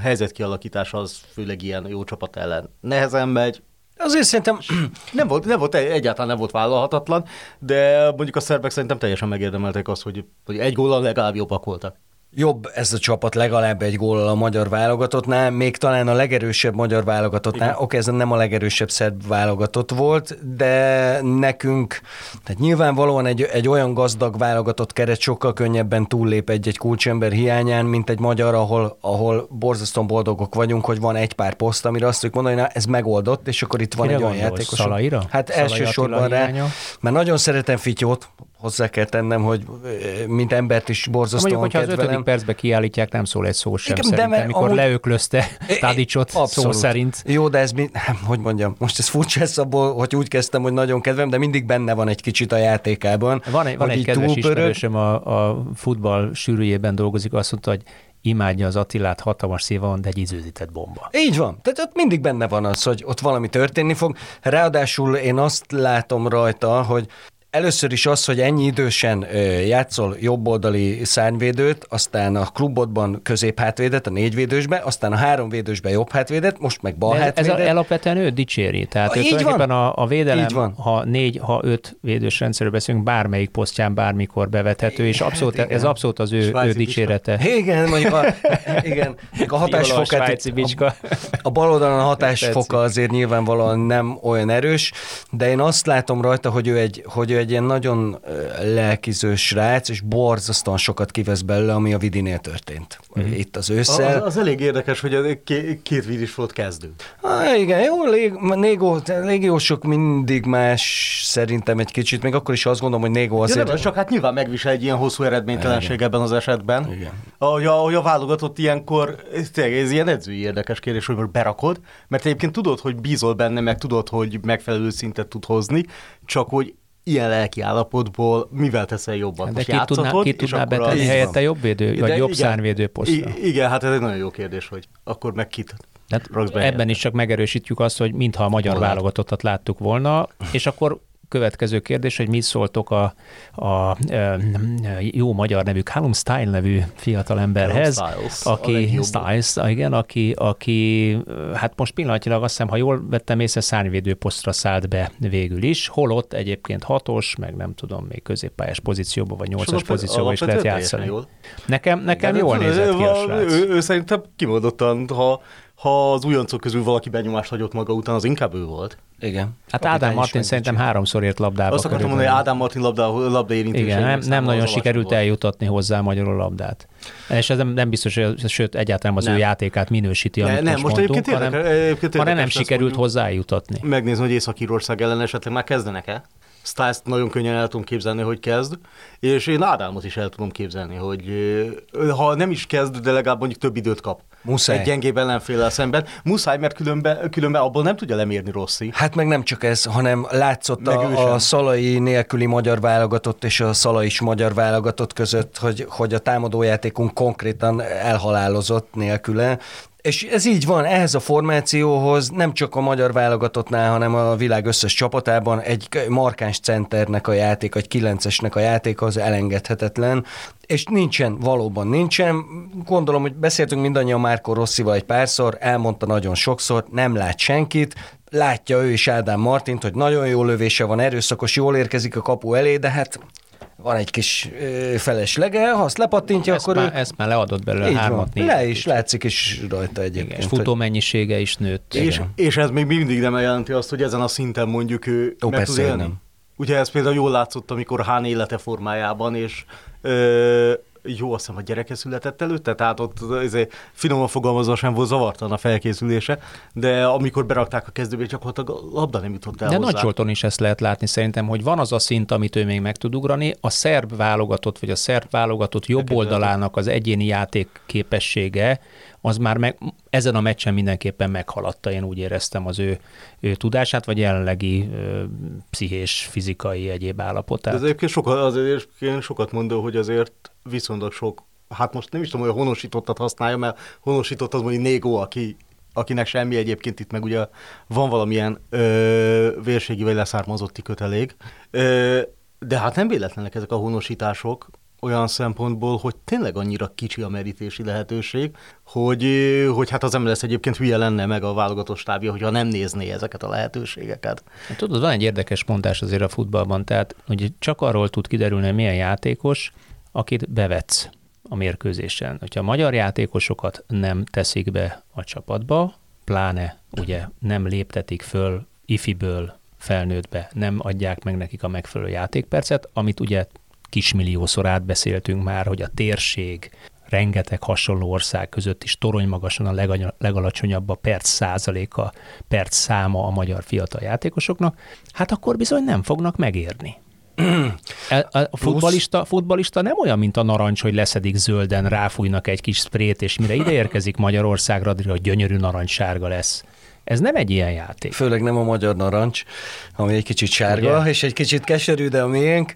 Helyzet kialakítás az főleg ilyen jó csapat ellen nehezen megy, Azért szerintem... Nem volt, nem volt, egyáltalán nem volt vállalhatatlan, de mondjuk a szerbek szerintem teljesen megérdemelték azt, hogy, hogy egy góllal legalább jobbak voltak jobb ez a csapat legalább egy gól a magyar válogatottnál, még talán a legerősebb magyar válogatottnál, oké, ez nem a legerősebb szerb válogatott volt, de nekünk, tehát nyilvánvalóan egy, egy olyan gazdag válogatott keret sokkal könnyebben túllép egy-egy kulcsember hiányán, mint egy magyar, ahol, ahol borzasztóan boldogok vagyunk, hogy van egy pár poszt, amire azt tudjuk mondani, hogy na, ez megoldott, és akkor itt van Kire egy olyan játékos. Szalaira? Hát Szalai elsősorban rá, mert nagyon szeretem Fityót, hozzá kell tennem, hogy mint embert is borzasztóan Mondjuk, hogyha kedvelem. az ötödik percben kiállítják, nem szól egy szó sem Igen, szerintem, de amikor amúgy... leöklözte Tadicsot szó szerint. Jó, de ez, mi, hogy mondjam, most ez furcsa ez abból, hogy úgy kezdtem, hogy nagyon kedvem, de mindig benne van egy kicsit a játékában. Van egy, van egy kedves ismerősöm, a, a futball sűrűjében dolgozik, azt mondta, hogy imádja az Attilát, hatalmas szíve van, de egy izőzített bomba. Így van. Tehát ott mindig benne van az, hogy ott valami történni fog. Ráadásul én azt látom rajta, hogy Először is az, hogy ennyi idősen játszol jobboldali szárnyvédőt, aztán a klubodban középhátvédet, a négyvédősbe, aztán a háromvédősbe jobb hátvédet, most meg bal Ez a, alapvetően ő dicséri. Tehát ő így van. a, a védelem, így van. ha négy, ha öt védős rendszerről beszélünk, bármelyik posztján bármikor bevethető, és abszolút, hát, ez abszolút az ő, ő dicsérete. Igen, mondjuk a, igen, a hatásfokát, a, a bal oldalon a hatásfoka azért nyilvánvalóan nem olyan erős, de én azt látom rajta, hogy ő egy, hogy ő egy ilyen nagyon lelkiző srác, és borzasztóan sokat kivesz belőle, ami a Vidinél történt. Mm-hmm. Itt az ősszel. Az, az elég érdekes, hogy a két Vidis volt kezdő. Ah, igen, jó, lég, Négó, légiósok mindig más szerintem egy kicsit, még akkor is azt gondolom, hogy Négó azért... Ja, nem, csak hát nyilván megvisel egy ilyen hosszú eredménytelenség igen. ebben az esetben. Igen. Ahogy a, ahogy a válogatott ilyenkor, ez, ez ilyen edzői érdekes kérdés, hogy most berakod, mert egyébként tudod, hogy bízol benne, meg tudod, hogy megfelelő szintet tud hozni, csak hogy ilyen lelki állapotból mivel teszel jobban? Hát de ki tudná, ki tudná betenni helyette jobb védő, vagy jobb igen, szárvédő posztra? Igen, hát ez egy nagyon jó kérdés, hogy akkor meg kit Hát ebben is csak megerősítjük azt, hogy mintha a magyar válogatottat láttuk volna, és akkor következő kérdés, hogy mit szóltok a, a, a jó magyar nevű Callum Style nevű fiatalemberhez, Styles, aki, Styles, igen, aki, aki hát most pillanatilag azt hiszem, ha jól vettem észre, szárnyvédő posztra szállt be végül is, holott egyébként hatos, meg nem tudom, még középpályás pozícióban, vagy nyolcas pozícióban is lehet játszani. Jól. Nekem, nekem jól nézett ki a srác. Ő, ő szerintem kimondottan, ha ha az újoncok közül valaki benyomást hagyott maga után, az inkább ő volt. Igen. Hát Ádám Martin szerintem kicsit. háromszor ért labdába. Azt akartam mondani, hogy Ádám Martin labda, labda érintés. Igen, nem, nem nagyon sikerült volt. eljutatni hozzá magyarul labdát. És ez nem, nem biztos, hogy sőt, egyáltalán az nem. ő játékát minősíti, amit ne, nem, most, most mondtunk, hanem, érdekes, hanem nem sikerült hozzá eljutatni. Megnézni, hogy Észak-Írország ellen esetleg már kezdenek-e? stiles nagyon könnyen el tudom képzelni, hogy kezd, és én Ádámot is el tudom képzelni, hogy ha nem is kezd, de legalább mondjuk több időt kap. Muszáj. Egy gyengébb ellenféllel szemben. Muszáj, mert különben, különben abból nem tudja lemérni Rossi. Hát meg nem csak ez, hanem látszott a, a szalai nélküli magyar válogatott és a szalais magyar válogatott között, hogy, hogy a támadójátékunk konkrétan elhalálozott nélküle. És ez így van, ehhez a formációhoz nem csak a magyar válogatottnál, hanem a világ összes csapatában egy markáns centernek a játék, egy kilencesnek a játék az elengedhetetlen, és nincsen, valóban nincsen. Gondolom, hogy beszéltünk mindannyian Márko Rosszival egy párszor, elmondta nagyon sokszor, nem lát senkit, látja ő is Ádám Martint, hogy nagyon jó lövése van, erőszakos, jól érkezik a kapu elé, de hát van egy kis feleslege, ha azt lepattintja, ezt akkor már, ő... Ezt már leadott belőle hármat, négy. Le is, látszik is rajta egyébként. Igen, és futó mennyisége is nőtt. És, és ez még mindig nem jelenti azt, hogy ezen a szinten mondjuk ő Ó, meg tud élni. Nem. Ugye ez például jól látszott, amikor Hán élete formájában, és ö, jó, azt hiszem, a gyereke született előtte, tehát ott azért finoman fogalmazva sem volt zavartan a felkészülése, de amikor berakták a kezdőbe, csak ott a labda nem jutott el De hozzá. Nagy Zsolton is ezt lehet látni szerintem, hogy van az a szint, amit ő még meg tud ugrani, a szerb válogatott, vagy a szerb válogatott jobb oldalának az egyéni játék képessége, az már meg, ezen a meccsen mindenképpen meghaladta, én úgy éreztem az ő, ő tudását, vagy jelenlegi ö, pszichés, fizikai egyéb állapotát. Ez egyébként sokat, azért sokat mondó, hogy azért viszonylag sok, hát most nem is tudom, hogy a honosítottat használja, mert honosított az mondjuk Négó, aki akinek semmi egyébként itt meg ugye van valamilyen ö, vérségi vagy leszármazotti kötelék, ö, de hát nem véletlenek ezek a honosítások, olyan szempontból, hogy tényleg annyira kicsi a merítési lehetőség, hogy, hogy hát az MLS egyébként hülye lenne meg a válogatott stábja, hogyha nem nézné ezeket a lehetőségeket. Hát tudod, van egy érdekes mondás azért a futballban, tehát hogy csak arról tud kiderülni, hogy milyen játékos, akit bevetsz a mérkőzésen. Hogyha a magyar játékosokat nem teszik be a csapatba, pláne ugye nem léptetik föl ifiből felnőttbe, nem adják meg nekik a megfelelő játékpercet, amit ugye kismilliószor átbeszéltünk már, hogy a térség, rengeteg hasonló ország között is torony magasan a legalacsonyabb a perc százaléka, perc száma a magyar fiatal játékosoknak, hát akkor bizony nem fognak megérni. E, a futbalista, futbalista nem olyan, mint a narancs, hogy leszedik zölden, ráfújnak egy kis sprét, és mire ide érkezik Magyarországra, addigra gyönyörű narancssárga lesz. Ez nem egy ilyen játék. Főleg nem a magyar narancs, ami egy kicsit sárga, Ugye? és egy kicsit keserű, de a miénk.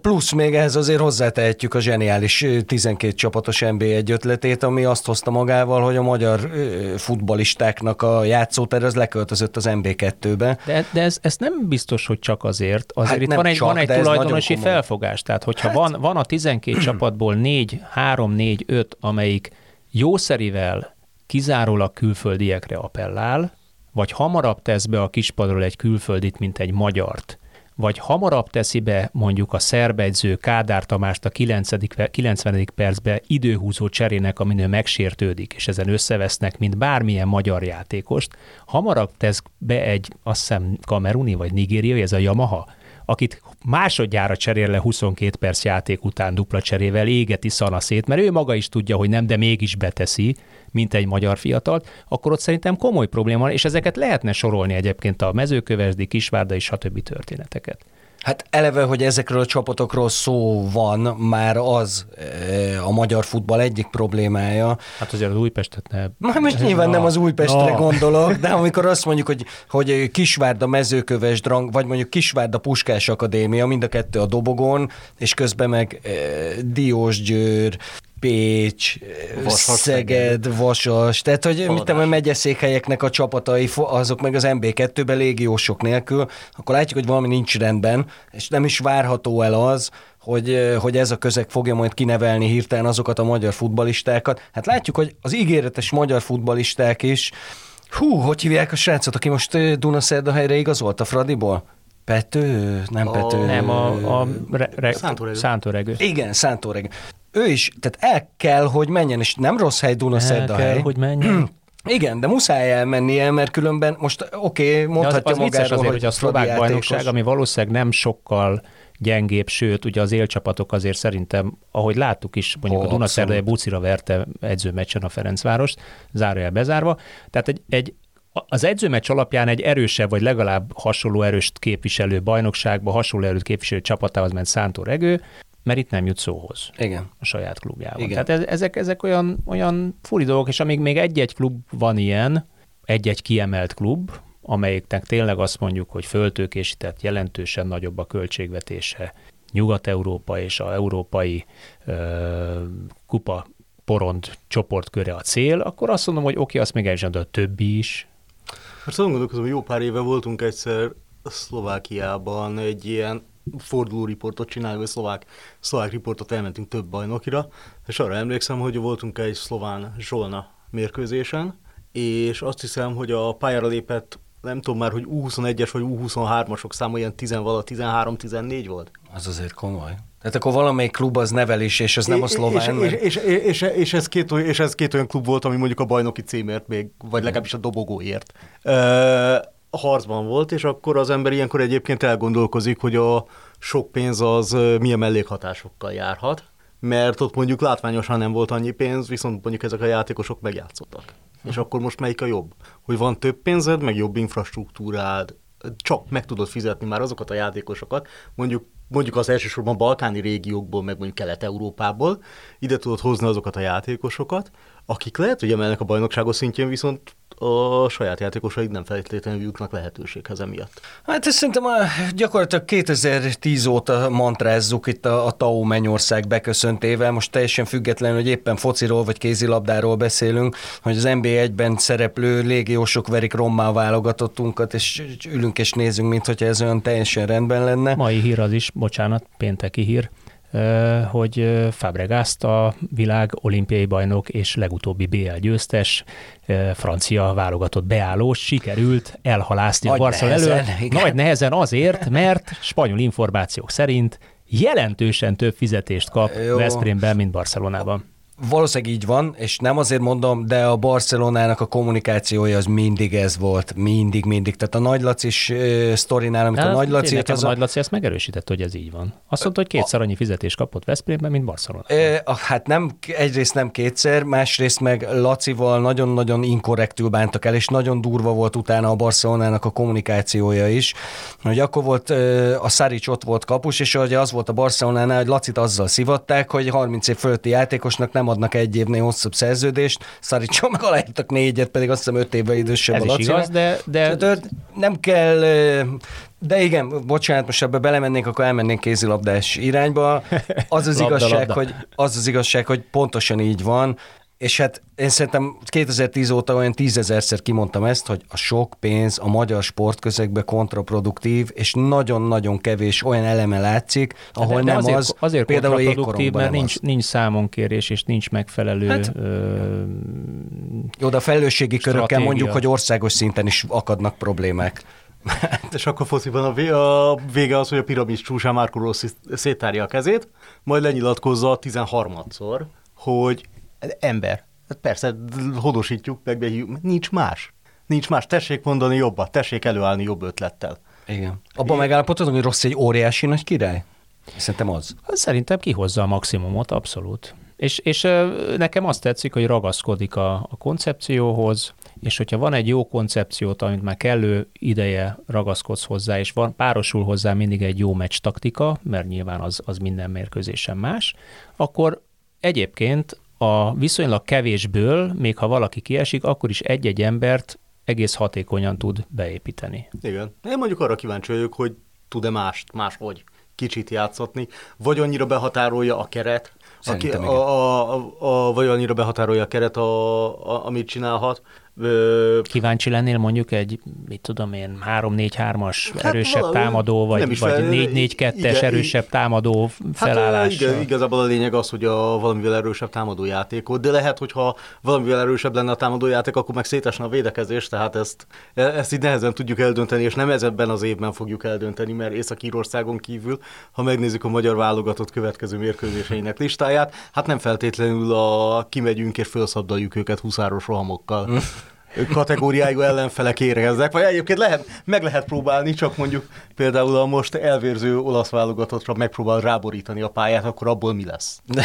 Plusz még ehhez azért hozzátehetjük a zseniális 12 csapatos NB1 ötletét, ami azt hozta magával, hogy a magyar futbalistáknak a játszóter az leköltözött az MB2-be. De, de ez, ez nem biztos, hogy csak azért. Azért hát itt van egy, csak, van egy tulajdonosi felfogás. Tehát, hogyha hát... van, van a 12 csapatból 4, 3, 4, 5, amelyik jószerivel kizárólag külföldiekre appellál, vagy hamarabb tesz be a kispadról egy külföldit, mint egy magyart, vagy hamarabb teszi be mondjuk a szerbegyző Kádár Tamást a 90. percben időhúzó cserének, amin ő megsértődik, és ezen összevesznek, mint bármilyen magyar játékost, hamarabb tesz be egy, azt hiszem, kameruni vagy nigériai, ez a Yamaha, akit másodjára cserél le 22 perc játék után dupla cserével, égeti szanaszét, mert ő maga is tudja, hogy nem, de mégis beteszi, mint egy magyar fiatalt, akkor ott szerintem komoly probléma van, és ezeket lehetne sorolni egyébként a mezőkövesdi, kisvárda és stb. történeteket. Hát eleve, hogy ezekről a csapatokról szó van, már az e, a magyar futball egyik problémája. Hát azért az Újpestet ne... Na, most nyilván nem az Újpestre no. gondolok, de amikor azt mondjuk, hogy, hogy Kisvárda mezőköves drang, vagy mondjuk Kisvárda Puskás Akadémia, mind a kettő a dobogón, és közben meg e, Diósgyőr, Pécs, Vasas, Szeged, Vasas, tehát hogy mit tudom, a megyeszékhelyeknek a csapatai, azok meg az MB2-ben légiósok nélkül, akkor látjuk, hogy valami nincs rendben, és nem is várható el az, hogy, hogy ez a közeg fogja majd kinevelni hirtelen azokat a magyar futbalistákat. Hát látjuk, hogy az ígéretes magyar futbalisták is, hú, hogy hívják a srácot, aki most Dunaszerdahelyre igazolt a Fradiból? Pető? Nem a, Pető. Nem, a, a re, re, Szántóregő. Igen, Szántóregő ő is, tehát el kell, hogy menjen, és nem rossz hely Dunaszerdahely. El kell, hogy menjen. Igen, de muszáj elmennie, mert különben most oké, okay, mondhatja az, az magáról, azért, hogy, hogy a szlovák bajnokság, ami valószínűleg nem sokkal gyengébb, sőt, ugye az élcsapatok azért szerintem, ahogy láttuk is, mondjuk oh, a Dunaszerdai bucira verte edzőmeccsen a Ferencvárost, zárójel bezárva. Tehát egy, egy az edzőmeccs alapján egy erősebb, vagy legalább hasonló erőst képviselő bajnokságba, hasonló erőt képviselő csapatához ment Szántó Regő, mert itt nem jut szóhoz Igen. a saját klubjában. Igen. Tehát ezek, ezek olyan, olyan furi dolgok, és amíg még egy-egy klub van ilyen, egy-egy kiemelt klub, amelyiknek tényleg azt mondjuk, hogy föltőkésített, jelentősen nagyobb a költségvetése, Nyugat-Európa és a európai ö, kupa porond csoportköre a cél, akkor azt mondom, hogy oké, okay, azt még el de a többi is. Most azon gondolkozom, hogy jó pár éve voltunk egyszer Szlovákiában egy ilyen forduló riportot csinálni, vagy szlovák, szlovák riportot elmentünk több bajnokira, és arra emlékszem, hogy voltunk egy szlován Zsolna mérkőzésen, és azt hiszem, hogy a pályára lépett nem tudom már, hogy U21-es vagy U23-asok száma ilyen 10 vala 13-14 volt. Az azért komoly. Tehát akkor valamelyik klub az nevelés, és ez nem a szlován. És, és, és, és, és, ez két, és ez két olyan klub volt, ami mondjuk a bajnoki címért még, vagy legalábbis a dobogóért harcban volt, és akkor az ember ilyenkor egyébként elgondolkozik, hogy a sok pénz az milyen mellékhatásokkal járhat, mert ott mondjuk látványosan nem volt annyi pénz, viszont mondjuk ezek a játékosok megjátszottak. És akkor most melyik a jobb? Hogy van több pénzed, meg jobb infrastruktúrád, csak meg tudod fizetni már azokat a játékosokat, mondjuk mondjuk az elsősorban balkáni régiókból, meg mondjuk Kelet-Európából, ide tudod hozni azokat a játékosokat, akik lehet, hogy emelnek a bajnokságos szintjén, viszont a saját játékosaid nem feltétlenül jutnak lehetőséghez emiatt. Hát ezt szerintem a, gyakorlatilag 2010 óta mantrázzuk itt a, a TAO Mennyország beköszöntével, most teljesen függetlenül, hogy éppen fociról vagy kézilabdáról beszélünk, hogy az NB1-ben szereplő légiósok verik rommá a válogatottunkat, és ülünk és nézünk, mint hogyha ez olyan teljesen rendben lenne. Mai hír az is, bocsánat, pénteki hír, hogy Fabregaszt a világ olimpiai bajnok és legutóbbi BL győztes francia válogatott beállós sikerült elhalászni Nagy a Barcelona elől. Nagy nehezen azért, mert spanyol információk szerint jelentősen több fizetést kap Veszprémben, mint Barcelonában. Valószínűleg így van, és nem azért mondom, de a Barcelonának a kommunikációja az mindig ez volt, mindig, mindig. Tehát a Nagy Laci uh, sztorinál, amit de a Nagy Laci... Az a Nagy Laci ezt megerősített, hogy ez így van. Azt mondta, hogy kétszer annyi fizetést kapott Veszprémben, mint Barcelona. Hát nem, egyrészt nem kétszer, másrészt meg Lacival nagyon-nagyon inkorrektül bántak el, és nagyon durva volt utána a Barcelonának a kommunikációja is. Hogy akkor volt, a Szarics ott volt kapus, és hogy az volt a Barcelonánál, hogy Lacit azzal szivatták, hogy 30 év fölötti játékosnak nem adnak egy évnél hosszabb szerződést, Szaricsó meg aláírtak négyet, pedig azt hiszem öt évvel idősebb Ez a is igaz, de, de... de... nem kell de igen, bocsánat, most ebbe belemennénk, akkor elmennénk kézilabdás irányba. Az az labda, igazság, labda. hogy az az igazság, hogy pontosan így van és hát én szerintem 2010 óta olyan tízezerszer kimondtam ezt, hogy a sok pénz a magyar sportközegbe kontraproduktív, és nagyon-nagyon kevés olyan eleme látszik, ahol de, de nem azért, az, azért például kontraproduktív, mert nincs, nincs számonkérés, és nincs megfelelő hát, ö, Jó, de a felelősségi körökkel mondjuk, hogy országos szinten is akadnak problémák. és akkor fociban a, vé- a vége az, hogy a piramis csúcsán Márko Rossi széttárja a kezét, majd lenyilatkozza 13-szor, hogy ember. Hát persze, hodosítjuk, meg nincs más. Nincs más. Tessék mondani jobbat, tessék előállni jobb ötlettel. Igen. Abban megállapodhatunk, hogy Rossi egy óriási nagy király? Szerintem az. Szerintem kihozza a maximumot, abszolút. És, és nekem azt tetszik, hogy ragaszkodik a, a koncepcióhoz, és hogyha van egy jó koncepciót, amit már kellő ideje ragaszkodsz hozzá, és van, párosul hozzá mindig egy jó meccs taktika, mert nyilván az, az minden mérkőzésen más, akkor egyébként a viszonylag kevésből, még ha valaki kiesik, akkor is egy-egy embert egész hatékonyan tud beépíteni. Igen. Én mondjuk arra kíváncsi vagyok, hogy tud-e mást, máshogy kicsit játszatni, vagy annyira behatárolja a keret, aki, a, a, a, a, vagy annyira behatárolja a keret, a, a, amit csinálhat, Kíváncsi lennél mondjuk egy, mit tudom én, 3-4-3-as hát erősebb valami, támadó, vagy, vagy 4-4-2-es erősebb támadó felállás. Hát, igen, igazából a lényeg az, hogy a valamivel erősebb támadó játékot, de lehet, hogyha valamivel erősebb lenne a támadó játék, akkor meg szétesne a védekezés, tehát ezt, e, ezt így nehezen tudjuk eldönteni, és nem ebben az évben fogjuk eldönteni, mert Észak-Írországon kívül, ha megnézzük a magyar válogatott következő mérkőzéseinek listáját, hát nem feltétlenül a kimegyünk és felszabdaljuk őket huszáros rohamokkal. Kategóriájú ellenfelek érkeznek, vagy egyébként lehet, meg lehet próbálni, csak mondjuk például a most elvérző olasz válogatottra megpróbál ráborítani a pályát, akkor abból mi lesz?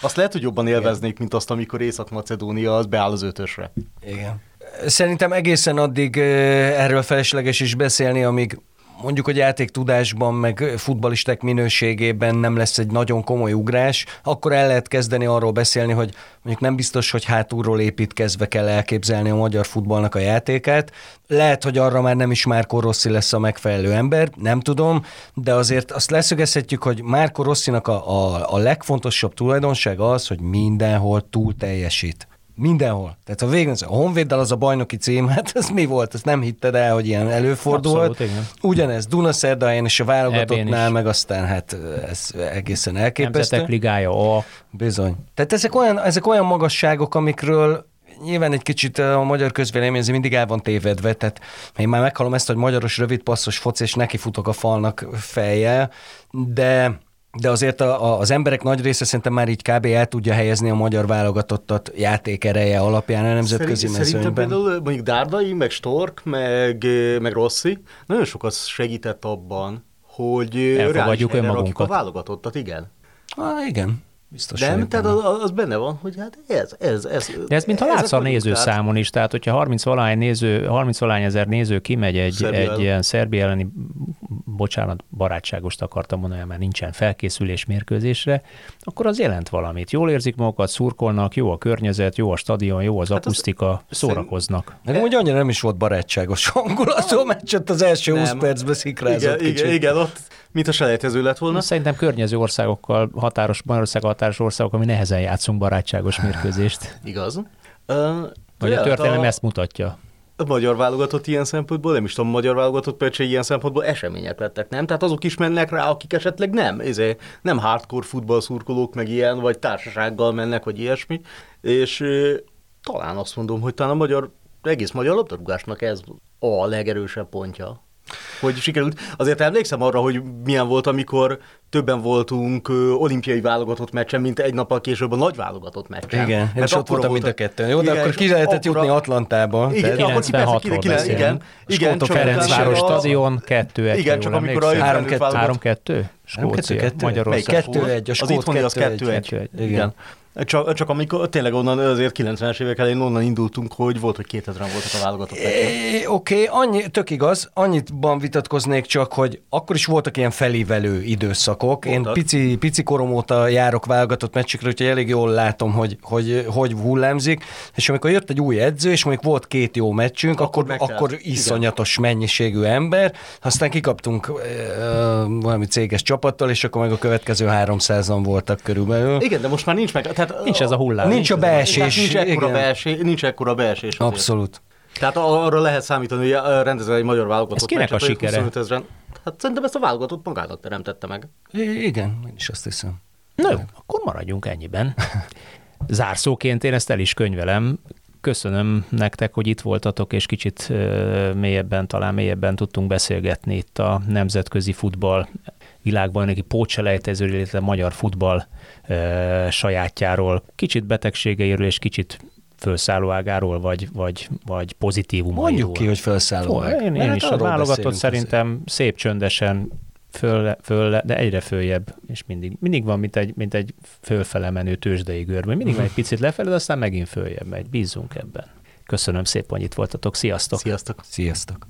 Azt lehet, hogy jobban élveznék, mint azt, amikor Észak-Macedónia az beáll az ötösre. Igen. Szerintem egészen addig erről felesleges is beszélni, amíg mondjuk, hogy játéktudásban, meg futbalisták minőségében nem lesz egy nagyon komoly ugrás, akkor el lehet kezdeni arról beszélni, hogy mondjuk nem biztos, hogy hátulról építkezve kell elképzelni a magyar futballnak a játékát. Lehet, hogy arra már nem is Márko Rossi lesz a megfelelő ember, nem tudom, de azért azt leszögezhetjük, hogy Márko Rossinak a, a, a legfontosabb tulajdonsága az, hogy mindenhol túl teljesít. Mindenhol. Tehát a végén a Honvéddal az a bajnoki cím, hát ez mi volt? Ezt nem hitted el, hogy ilyen előfordult. Abszolút, igen. Ugyanez Dunaszerdahelyen és a válogatottnál, meg aztán hát ez egészen elképesztő. Nemzetek ligája, a. Bizony. Tehát ezek olyan, ezek olyan magasságok, amikről nyilván egy kicsit a magyar közvélemény mindig el van tévedve, tehát én már meghallom ezt, hogy magyaros rövidpasszos foci, és neki futok a falnak fejjel, de de azért a, a, az emberek nagy része szerintem már így kb. el tudja helyezni a magyar válogatottat játék ereje alapján a nemzetközi Szerint, mezőnyben. Szerintem például mondjuk Dárdai, meg Stork, meg, meg Rossi nagyon sokat segített abban, hogy elfogadjuk önmagunkat. A válogatottat, igen. Ah, igen. Biztos nem, tehát az, az benne van, hogy hát ez, ez, ez. De ez, mintha látsz a nézőszámon is, tehát hogyha 30 valány néző, 30 valány ezer néző kimegy egy, Szerbia egy ilyen Szerbia elleni, bocsánat, barátságost akartam mondani, mert nincsen felkészülés mérkőzésre, akkor az jelent valamit. Jól érzik magukat, szurkolnak, jó a környezet, jó a stadion, jó az hát akusztika, az szórakoznak. Nekem úgy annyira nem is volt barátságos hangulatú meccset az első nem. 20 percben szikrázott igen, igen, igen, ott mint a selejtező lett volna. Szerintem környező országokkal, határos, Magyarország határos országok, ami nehezen játszunk barátságos mérkőzést. Igaz. Uh, Vagy a történelem a... ezt mutatja a magyar válogatott ilyen szempontból, nem is tudom, magyar válogatott például ilyen szempontból események lettek, nem? Tehát azok is mennek rá, akik esetleg nem, ezért nem hardcore futballszurkolók, meg ilyen, vagy társasággal mennek, vagy ilyesmi, és e, talán azt mondom, hogy talán a magyar, egész magyar labdarúgásnak ez a legerősebb pontja hogy sikerült. Azért emlékszem arra, hogy milyen volt, amikor többen voltunk olimpiai válogatott meccsen, mint egy nappal később a nagy válogatott meccsen. Igen, Mert és ott voltam mind a kettőn. Jó, de igen, akkor ki lehetett jutni Atlantába. Igen, akkor ki persze, ki, ki, igen, igen, igen, csak Ferencváros stadion 2-1. Igen, csak amikor a 3-2. Skócia, Magyarország. 2-1, a az 2-1. Igen. Csak, csak amikor tényleg onnan azért 90-es évek elején onnan indultunk, hogy volt, hogy 2000-en voltak a válogatott Oké, okay, annyi, tök igaz, annyiban vitatkoznék csak, hogy akkor is voltak ilyen felívelő időszakok. Voltak. Én pici, pici korom óta járok válogatott meccsekre, úgyhogy elég jól látom, hogy, hogy, hogy hullámzik, és amikor jött egy új edző, és mondjuk volt két jó meccsünk, akkor, akkor, akkor iszonyatos Igen. mennyiségű ember, aztán kikaptunk uh, valami céges csapattal, és akkor meg a következő 300-an voltak körülbelül. Igen, de most már nincs meg. Tehát, nincs ez a hullám. Nincs, a beesés. Nincs ekkora, beesés, nincs ekkora beesés. Abszolút. Tehát arra lehet számítani, hogy rendezel egy magyar válogatott Ez kinek a sikere? Hát szerintem ezt a válogatott magának teremtette meg. I- igen, én is azt hiszem. Na jó, akkor maradjunk ennyiben. Zárszóként én ezt el is könyvelem. Köszönöm nektek, hogy itt voltatok, és kicsit mélyebben, talán mélyebben tudtunk beszélgetni itt a nemzetközi futball világbajnoki pótselejtezőről, illetve magyar futball e, sajátjáról, kicsit betegségeiről és kicsit felszálló ágáról, vagy, vagy, vagy pozitívumairól. Mondjuk ki, hogy felszálló Fo, Én, én is a válogatott szerintem szép csöndesen föl, föl, de egyre följebb, és mindig, mindig van, mint egy, mint egy fölfele menő tőzsdei görbő. Mindig van egy picit lefelé, de aztán megint följebb megy. Bízzunk ebben. Köszönöm szépen, hogy itt voltatok. Sziasztok! Sziasztok! Sziasztok!